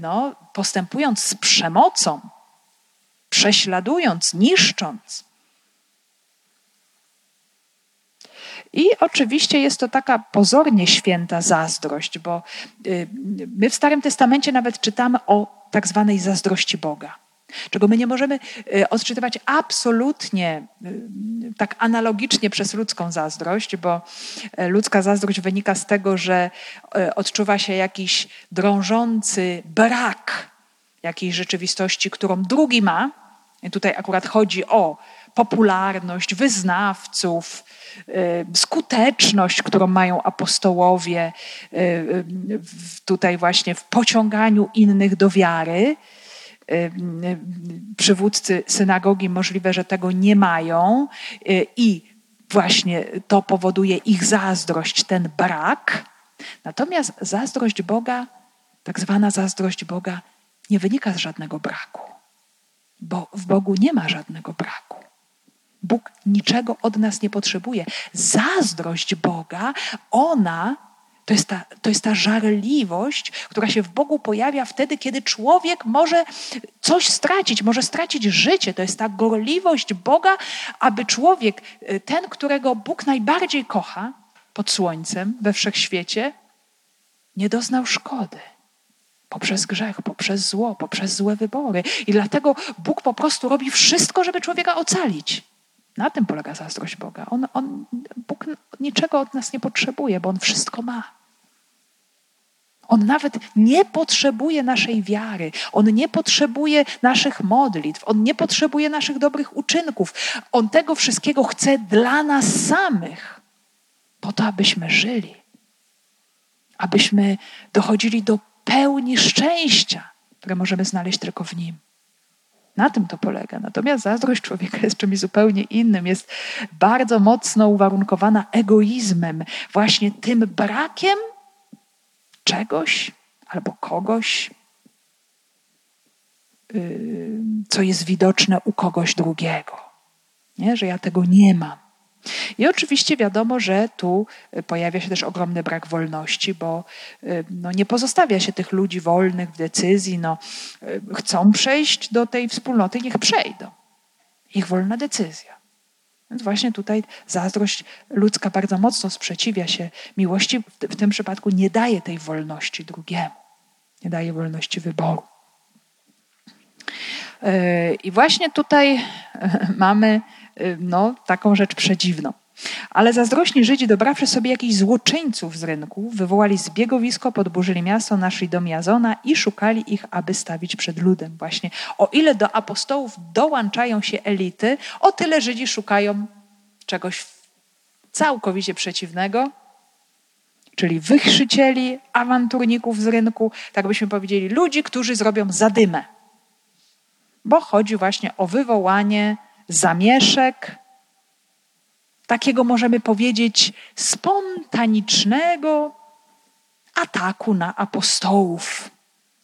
no, postępując z przemocą, prześladując, niszcząc. I oczywiście jest to taka pozornie święta zazdrość, bo y, my w Starym Testamencie nawet czytamy o tak zwanej zazdrości Boga czego my nie możemy y, odczytywać absolutnie y, tak analogicznie przez ludzką zazdrość, bo ludzka zazdrość wynika z tego, że odczuwa się jakiś drążący brak jakiejś rzeczywistości, którą drugi ma. I tutaj akurat chodzi o popularność wyznawców, skuteczność, którą mają apostołowie tutaj właśnie w pociąganiu innych do wiary. Y, przywódcy synagogi możliwe, że tego nie mają i właśnie to powoduje ich zazdrość, ten brak. Natomiast zazdrość Boga, tak zwana zazdrość Boga, nie wynika z żadnego braku, bo w Bogu nie ma żadnego braku. Bóg niczego od nas nie potrzebuje. Zazdrość Boga, ona to jest, ta, to jest ta żarliwość, która się w Bogu pojawia wtedy, kiedy człowiek może coś stracić, może stracić życie. To jest ta gorliwość Boga, aby człowiek, y, ten, którego Bóg najbardziej kocha pod słońcem we wszechświecie, nie doznał szkody poprzez grzech, poprzez zło, poprzez złe wybory. I dlatego Bóg po prostu robi wszystko, żeby człowieka ocalić. Na tym polega zazdrość Boga. On, on, Bóg niczego od nas nie potrzebuje, bo On wszystko ma. On nawet nie potrzebuje naszej wiary, on nie potrzebuje naszych modlitw, on nie potrzebuje naszych dobrych uczynków. On tego wszystkiego chce dla nas samych, po to, abyśmy żyli, abyśmy dochodzili do pełni szczęścia, które możemy znaleźć tylko w Nim. Na tym to polega. Natomiast zazdrość człowieka jest czymś zupełnie innym. Jest bardzo mocno uwarunkowana egoizmem, właśnie tym brakiem czegoś albo kogoś, yy, co jest widoczne u kogoś drugiego. Nie? Że ja tego nie mam. I oczywiście wiadomo, że tu y, pojawia się też ogromny brak wolności, bo y, no, nie pozostawia się tych ludzi wolnych w decyzji. No, y, chcą przejść do tej wspólnoty, niech przejdą. Ich wolna decyzja. Więc właśnie tutaj zazdrość ludzka bardzo mocno sprzeciwia się miłości. W tym przypadku nie daje tej wolności drugiemu, nie daje wolności wyboru. I właśnie tutaj mamy no, taką rzecz przedziwną. Ale zazdrośni Żydzi, dobrawszy sobie jakichś złoczyńców z rynku, wywołali zbiegowisko, podburzyli miasto, naszli dom Jazona i szukali ich, aby stawić przed ludem. Właśnie o ile do apostołów dołączają się elity, o tyle Żydzi szukają czegoś całkowicie przeciwnego, czyli wychrzycieli, awanturników z rynku, tak byśmy powiedzieli, ludzi, którzy zrobią zadymę. Bo chodzi właśnie o wywołanie zamieszek, takiego możemy powiedzieć spontanicznego ataku na apostołów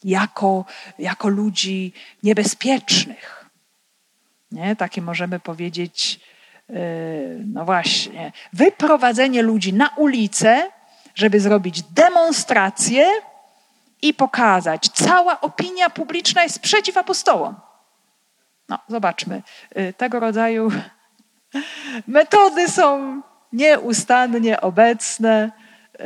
jako, jako ludzi niebezpiecznych. Nie? Takie możemy powiedzieć, yy, no właśnie, wyprowadzenie ludzi na ulicę, żeby zrobić demonstrację i pokazać, cała opinia publiczna jest przeciw apostołom. No, zobaczmy. Y, tego rodzaju *laughs* metody są nieustannie obecne y,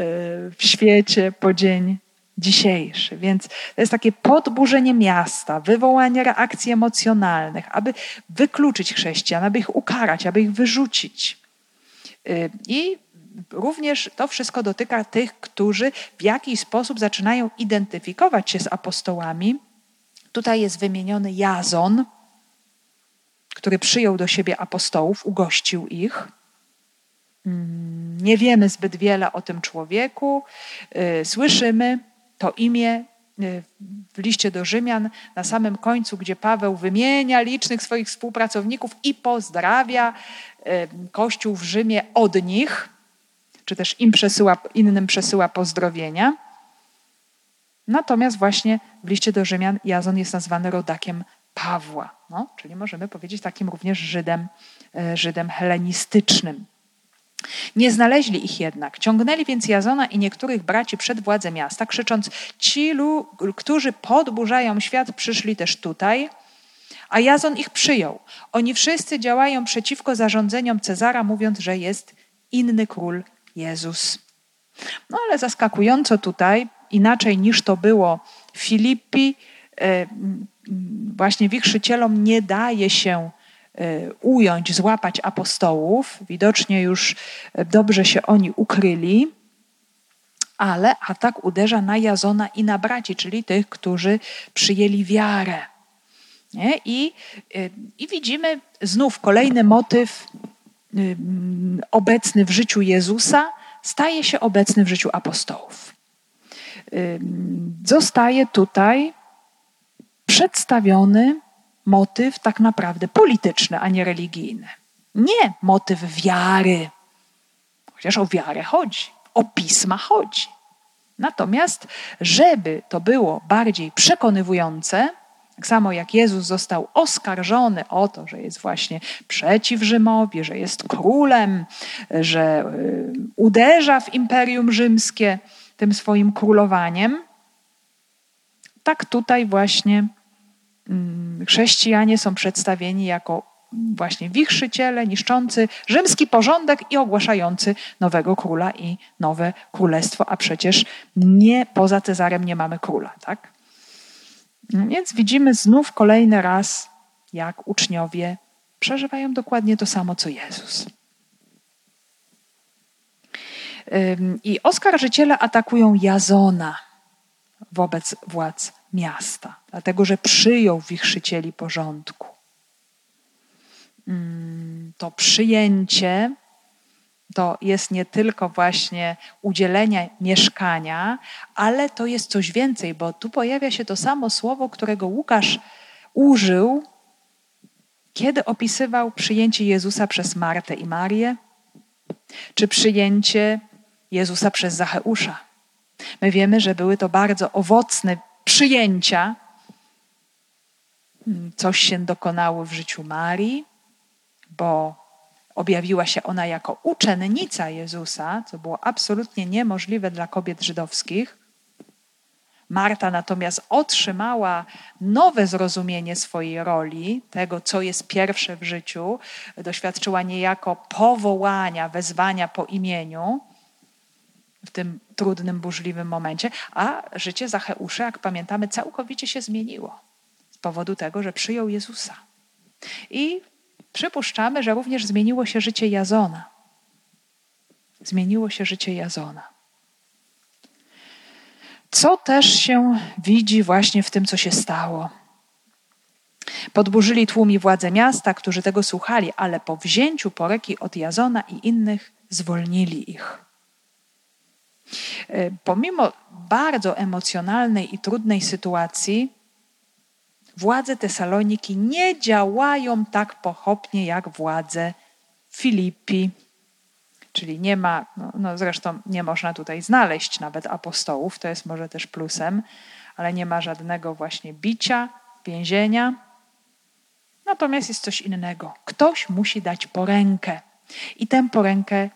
w świecie po dzień dzisiejszy. Więc to jest takie podburzenie miasta, wywołanie reakcji emocjonalnych, aby wykluczyć chrześcijan, aby ich ukarać, aby ich wyrzucić. Y, I również to wszystko dotyka tych, którzy w jakiś sposób zaczynają identyfikować się z apostołami. Tutaj jest wymieniony Jazon, który przyjął do siebie apostołów, ugościł ich. Nie wiemy zbyt wiele o tym człowieku. Y, słyszymy to imię y, w liście do Rzymian na samym końcu, gdzie Paweł wymienia licznych swoich współpracowników i pozdrawia y, Kościół w Rzymie od nich, czy też im przesyła, innym przesyła pozdrowienia. Natomiast właśnie w liście do Rzymian Jazon jest nazwany rodakiem Pawła, no, czyli możemy powiedzieć takim również Żydem, e, Żydem helenistycznym. Nie znaleźli ich jednak. Ciągnęli więc Jazona i niektórych braci przed władze miasta, krzycząc: Ci, którzy podburzają świat, przyszli też tutaj. A Jazon ich przyjął. Oni wszyscy działają przeciwko zarządzeniom Cezara, mówiąc, że jest inny król Jezus. No ale zaskakująco tutaj, inaczej niż to było Filipi, e, właśnie wichrzycielom nie daje się e, ująć, złapać apostołów. Widocznie już dobrze się oni ukryli, ale atak uderza na Jazona i na braci, czyli tych, którzy przyjęli wiarę. Nie? I, e, I widzimy znów kolejny motyw obecny w życiu Jezusa, staje się obecny w życiu apostołów. Zostaje tutaj przedstawiony motyw tak naprawdę polityczny, a nie religijny. Nie motyw wiary, chociaż o wiarę chodzi, o pisma chodzi. Natomiast, żeby to było bardziej przekonywujące, tak samo jak Jezus został oskarżony o to, że jest właśnie przeciw Rzymowi, że jest królem, że y, uderza w imperium rzymskie tym swoim królowaniem, tak tutaj właśnie mm, chrześcijanie są przedstawieni jako właśnie wichrzyciele, niszczący rzymski porządek i ogłaszający nowego króla i nowe królestwo, a przecież nie poza Cezarem nie mamy króla, tak? Więc widzimy znów kolejny raz, jak uczniowie przeżywają dokładnie to samo, co Jezus. I oskarżyciele atakują Jazona wobec władz miasta, dlatego że przyjął wichrzycieli porządku. To przyjęcie to jest nie tylko właśnie udzielenie mieszkania, ale to jest coś więcej, bo tu pojawia się to samo słowo, którego Łukasz użył, kiedy opisywał przyjęcie Jezusa przez Martę i Marię, czy przyjęcie Jezusa przez Zacheusza. My wiemy, że były to bardzo owocne przyjęcia. Coś się dokonało w życiu Marii, bo objawiła się ona jako uczennica Jezusa, co było absolutnie niemożliwe dla kobiet żydowskich. Marta natomiast otrzymała nowe zrozumienie swojej roli, tego, co jest pierwsze w życiu, doświadczyła niejako powołania, wezwania po imieniu w tym trudnym, burzliwym momencie, a życie Zacheusza, jak pamiętamy, całkowicie się zmieniło z powodu tego, że przyjął Jezusa. I Przypuszczamy, że również zmieniło się życie Jazona. Zmieniło się życie Jazona. Co też się widzi właśnie w tym, co się stało? Podburzyli tłumi władze miasta, którzy tego słuchali, ale po wzięciu poreki od Jazona i innych zwolnili ich. E, pomimo bardzo emocjonalnej i trudnej sytuacji, władze Tesaloniki nie działają tak pochopnie jak władze Filipi. Czyli nie ma, no, no zresztą nie można tutaj znaleźć nawet apostołów, to jest może też plusem, ale nie ma żadnego właśnie bicia, więzienia. Natomiast jest coś innego. Ktoś musi dać porękę. I tę porękę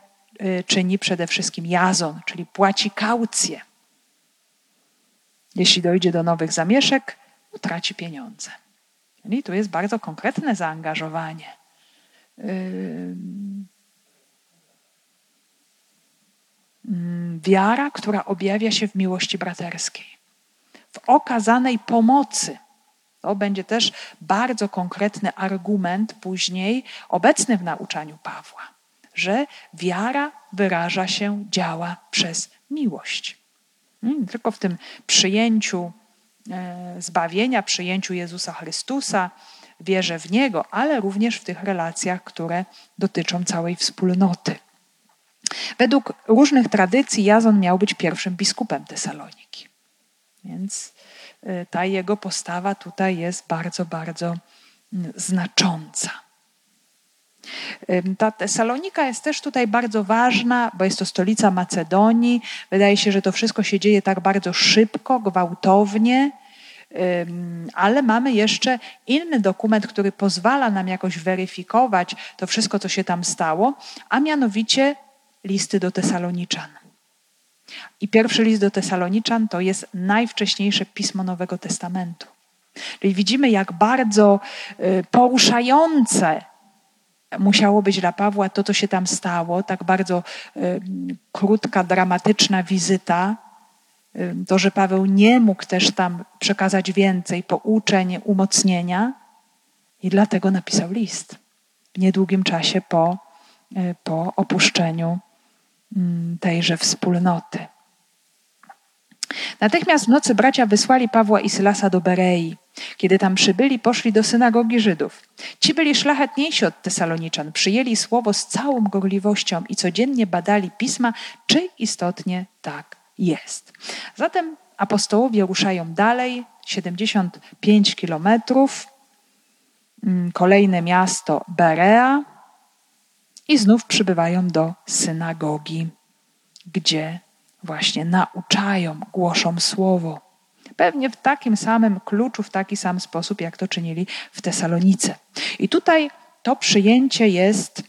czyni przede wszystkim Jazon, czyli płaci kaucję. Jeśli dojdzie do nowych zamieszek, utraci pieniądze. I tu jest bardzo konkretne zaangażowanie. Wiara, która objawia się w miłości braterskiej, w okazanej pomocy. To będzie też bardzo konkretny argument później obecny w nauczaniu Pawła, że wiara wyraża się, działa przez miłość. Nie tylko w tym przyjęciu E, zbawienia, przyjęciu Jezusa Chrystusa, wierze w Niego, ale również w tych relacjach, które dotyczą całej wspólnoty. Według różnych tradycji Jazon miał być pierwszym biskupem Tesaloniki. Więc e, ta jego postawa tutaj jest bardzo, bardzo znacząca. Ta Tesalonika jest też tutaj bardzo ważna, bo jest to stolica Macedonii. Wydaje się, że to wszystko się dzieje tak bardzo szybko, gwałtownie, ale mamy jeszcze inny dokument, który pozwala nam jakoś weryfikować to wszystko, co się tam stało, a mianowicie listy do Tesaloniczan. I pierwszy list do Tesaloniczan to jest najwcześniejsze pismo Nowego Testamentu. Czyli widzimy, jak bardzo y, poruszające musiało być dla Pawła to, co się tam stało, tak bardzo krótka, dramatyczna wizyta, to, że Paweł nie mógł też tam przekazać więcej pouczeń, umocnienia. I dlatego napisał list w niedługim czasie po, y, po opuszczeniu mm, tejże wspólnoty. Natychmiast w nocy bracia wysłali Pawła i Sylasa do Berei. Kiedy tam przybyli, poszli do synagogi Żydów. Ci byli szlachetniejsi od Tesaloniczan, przyjęli słowo z całą gorliwością i codziennie badali pisma, czy istotnie tak jest. Zatem apostołowie ruszają dalej, 75 kilometrów, mm, kolejne miasto Berea i znów przybywają do synagogi, gdzie właśnie nauczają, głoszą słowo. Pewnie w takim samym kluczu, w taki sam sposób, jak to czynili w Tesalonice. I tutaj to przyjęcie jest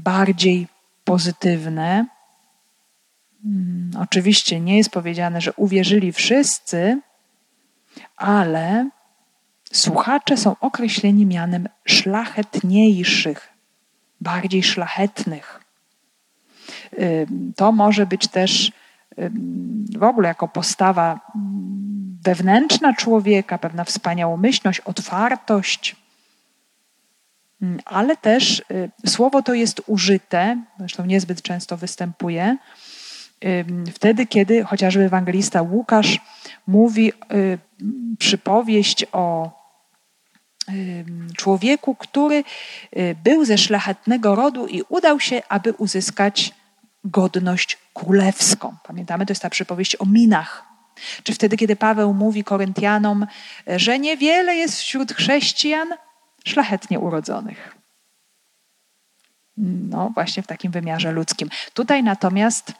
bardziej pozytywne. Mm, oczywiście nie jest powiedziane, że uwierzyli wszyscy, ale słuchacze są określeni mianem szlachetniejszych, bardziej szlachetnych. To może być też w ogóle jako postawa wewnętrzna człowieka, pewna wspaniałomyślność, otwartość, ale też y, słowo to jest użyte, zresztą niezbyt często występuje, wtedy, kiedy chociażby ewangelista Łukasz mówi y, przypowieść o człowieku, który y, był ze szlachetnego rodu i udał się, aby uzyskać godność królewską. Pamiętamy, to jest ta przypowieść o minach. Czy wtedy, kiedy Paweł mówi Koryntianom, że niewiele jest wśród chrześcijan szlachetnie urodzonych. No, właśnie w takim wymiarze ludzkim. Tutaj natomiast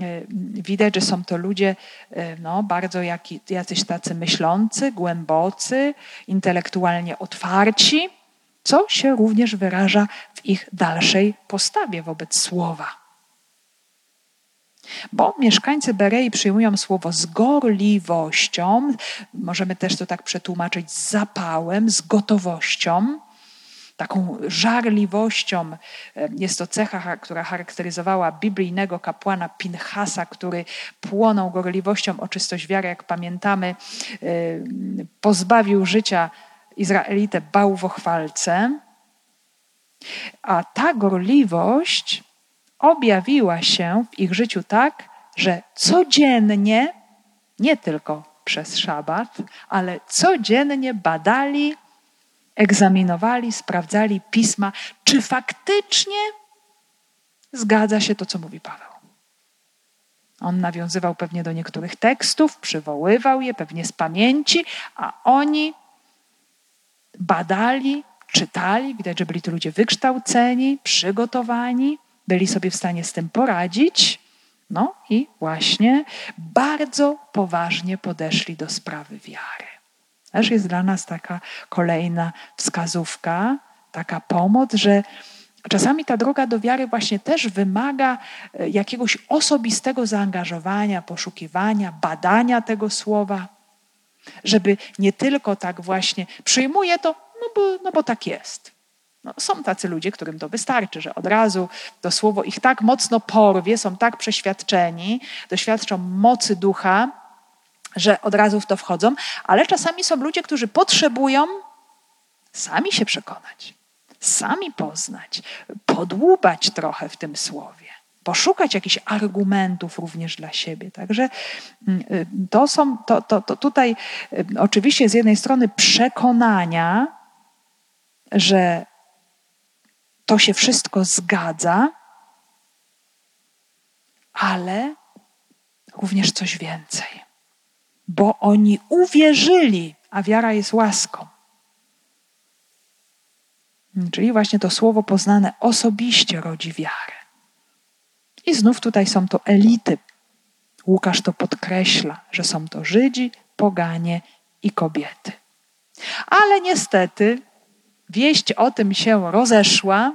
e, widać, że są to ludzie e, no, bardzo jaki, jacyś tacy myślący, głębocy, intelektualnie otwarci, co się również wyraża w ich dalszej postawie wobec słowa. Bo mieszkańcy Berei przyjmują słowo z gorliwością, możemy też to tak przetłumaczyć z zapałem, z gotowością, taką żarliwością. Jest to cecha, która charakteryzowała biblijnego kapłana Pinchasa, który płonął gorliwością o czystość wiary, jak pamiętamy, pozbawił życia Izraelitę bałwochwalce. A ta gorliwość objawiła się w ich życiu tak, że codziennie, nie tylko przez szabat, ale codziennie badali, egzaminowali, sprawdzali pisma, czy faktycznie zgadza się to, co mówi Paweł. On nawiązywał pewnie do niektórych tekstów, przywoływał je pewnie z pamięci, a oni badali, czytali. Widać, że byli to ludzie wykształceni, przygotowani byli sobie w stanie z tym poradzić. No i właśnie bardzo poważnie podeszli do sprawy wiary. Też jest dla nas taka kolejna wskazówka, taka pomoc, że czasami ta droga do wiary właśnie też wymaga e, jakiegoś osobistego zaangażowania, poszukiwania, badania tego słowa, żeby nie tylko tak właśnie przyjmuję to, no bo, no bo tak jest. No, są tacy ludzie, którym to wystarczy, że od razu to słowo ich tak mocno porwie, są tak przeświadczeni, doświadczą mocy ducha, że od razu w to wchodzą, ale czasami są ludzie, którzy potrzebują sami się przekonać, sami poznać, podłubać trochę w tym słowie, poszukać jakichś argumentów również dla siebie. Także mm, y, to są, to, to, to tutaj y, oczywiście z jednej strony przekonania, że to się wszystko zgadza, ale również coś więcej. Bo oni uwierzyli, a wiara jest łaską. Czyli właśnie to słowo poznane osobiście rodzi wiarę. I znów tutaj są to elity. Łukasz to podkreśla, że są to Żydzi, poganie i kobiety. Ale niestety Wieść o tym się rozeszła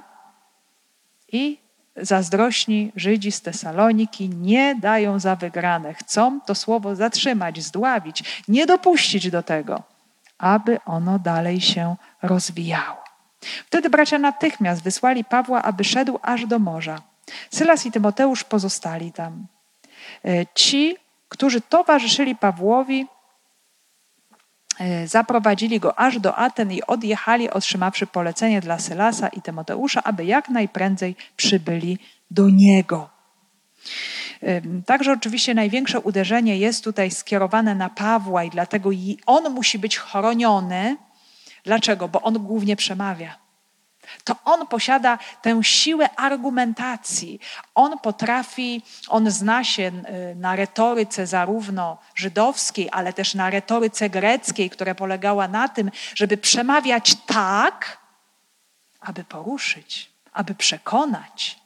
i zazdrośni Żydzi z Tesaloniki nie dają za wygrane. Chcą to słowo zatrzymać, zdławić, nie dopuścić do tego, aby ono dalej się rozwijało. Wtedy bracia natychmiast wysłali Pawła, aby szedł aż do morza. Sylas i Tymoteusz pozostali tam. E, ci, którzy towarzyszyli Pawłowi, zaprowadzili go aż do Aten i odjechali, otrzymawszy polecenie dla Sylasa i Tymoteusza, aby jak najprędzej przybyli do niego. Także oczywiście największe uderzenie jest tutaj skierowane na Pawła i dlatego on musi być chroniony. Dlaczego? Bo on głównie przemawia. To on posiada tę siłę argumentacji. On potrafi, on zna się na retoryce zarówno żydowskiej, ale też na retoryce greckiej, która polegała na tym, żeby przemawiać tak, aby poruszyć, aby przekonać,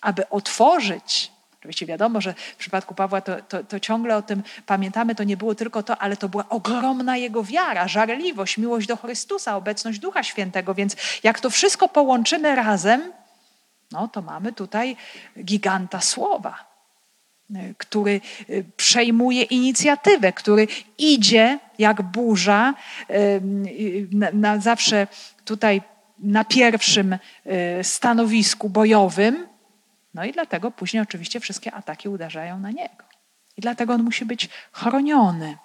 aby otworzyć, Oczywiście wiadomo, że w przypadku Pawła to, to, to, ciągle o tym pamiętamy, to nie było tylko to, ale to była ogromna jego wiara, żarliwość, miłość do Chrystusa, obecność Ducha Świętego. Więc jak to wszystko połączymy razem, no to mamy tutaj giganta słowa, który y, przejmuje inicjatywę, który idzie jak burza, na, na zawsze tutaj na pierwszym y, stanowisku bojowym no i dlatego później oczywiście wszystkie ataki uderzają na niego. I dlatego on musi być chroniony.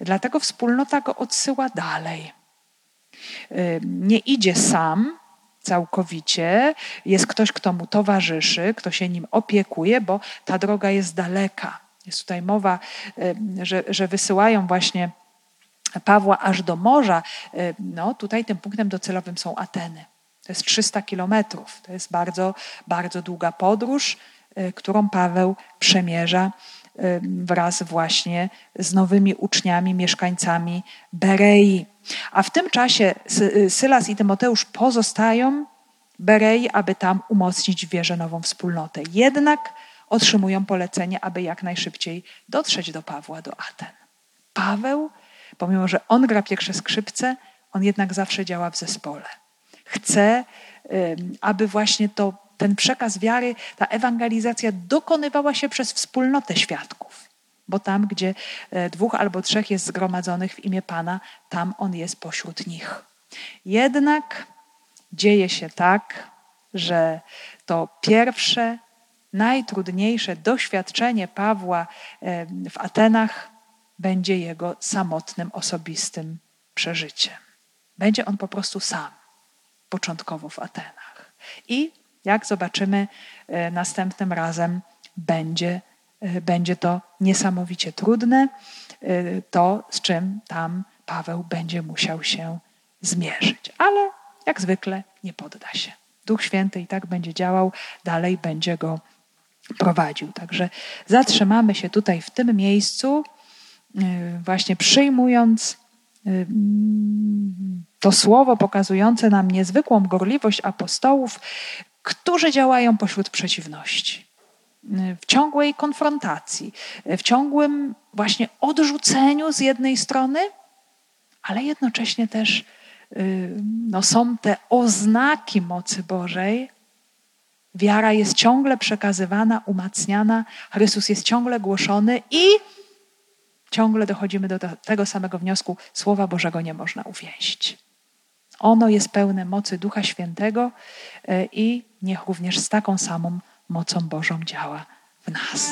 Dlatego wspólnota go odsyła dalej. Nie idzie sam całkowicie, jest ktoś, kto mu towarzyszy, kto się nim opiekuje, bo ta droga jest daleka. Jest tutaj mowa, że, że wysyłają właśnie Pawła aż do morza. No, tutaj tym punktem docelowym są Ateny. To jest 300 kilometrów. To jest bardzo, bardzo długa podróż, y, którą Paweł przemierza y, wraz właśnie z nowymi uczniami, mieszkańcami Berei. A w tym czasie y, Sylas i Tymoteusz pozostają Berei, aby tam umocnić w wierze nową wspólnotę. Jednak otrzymują polecenie, aby jak najszybciej dotrzeć do Pawła, do Aten. Paweł, pomimo że on gra pierwsze skrzypce, on jednak zawsze działa w zespole. Chce, aby właśnie to, ten przekaz wiary, ta ewangelizacja dokonywała się przez wspólnotę świadków. Bo tam, gdzie e, dwóch albo trzech jest zgromadzonych w imię Pana, tam On jest pośród nich. Jednak dzieje się tak, że to pierwsze, najtrudniejsze doświadczenie Pawła w Atenach będzie jego samotnym, osobistym przeżyciem. Będzie on po prostu sam początkowo w Atenach. I jak zobaczymy e, następnym razem, będzie, e, będzie to niesamowicie trudne, e, to z czym tam Paweł będzie musiał się zmierzyć. Ale jak zwykle nie podda się. Duch Święty i tak będzie działał, dalej będzie go prowadził. Także zatrzymamy się tutaj w tym miejscu, właśnie przyjmując to słowo pokazujące nam niezwykłą gorliwość apostołów, którzy działają pośród przeciwności. W ciągłej konfrontacji, w ciągłym właśnie odrzuceniu z jednej strony, ale jednocześnie też no, są te oznaki mocy Bożej. Wiara jest ciągle przekazywana, umacniana, Chrystus jest ciągle głoszony i ciągle dochodzimy do tego samego wniosku: Słowa Bożego nie można uwięzić. Ono jest pełne mocy Ducha Świętego e, i niech również z taką samą mocą Bożą działa w nas.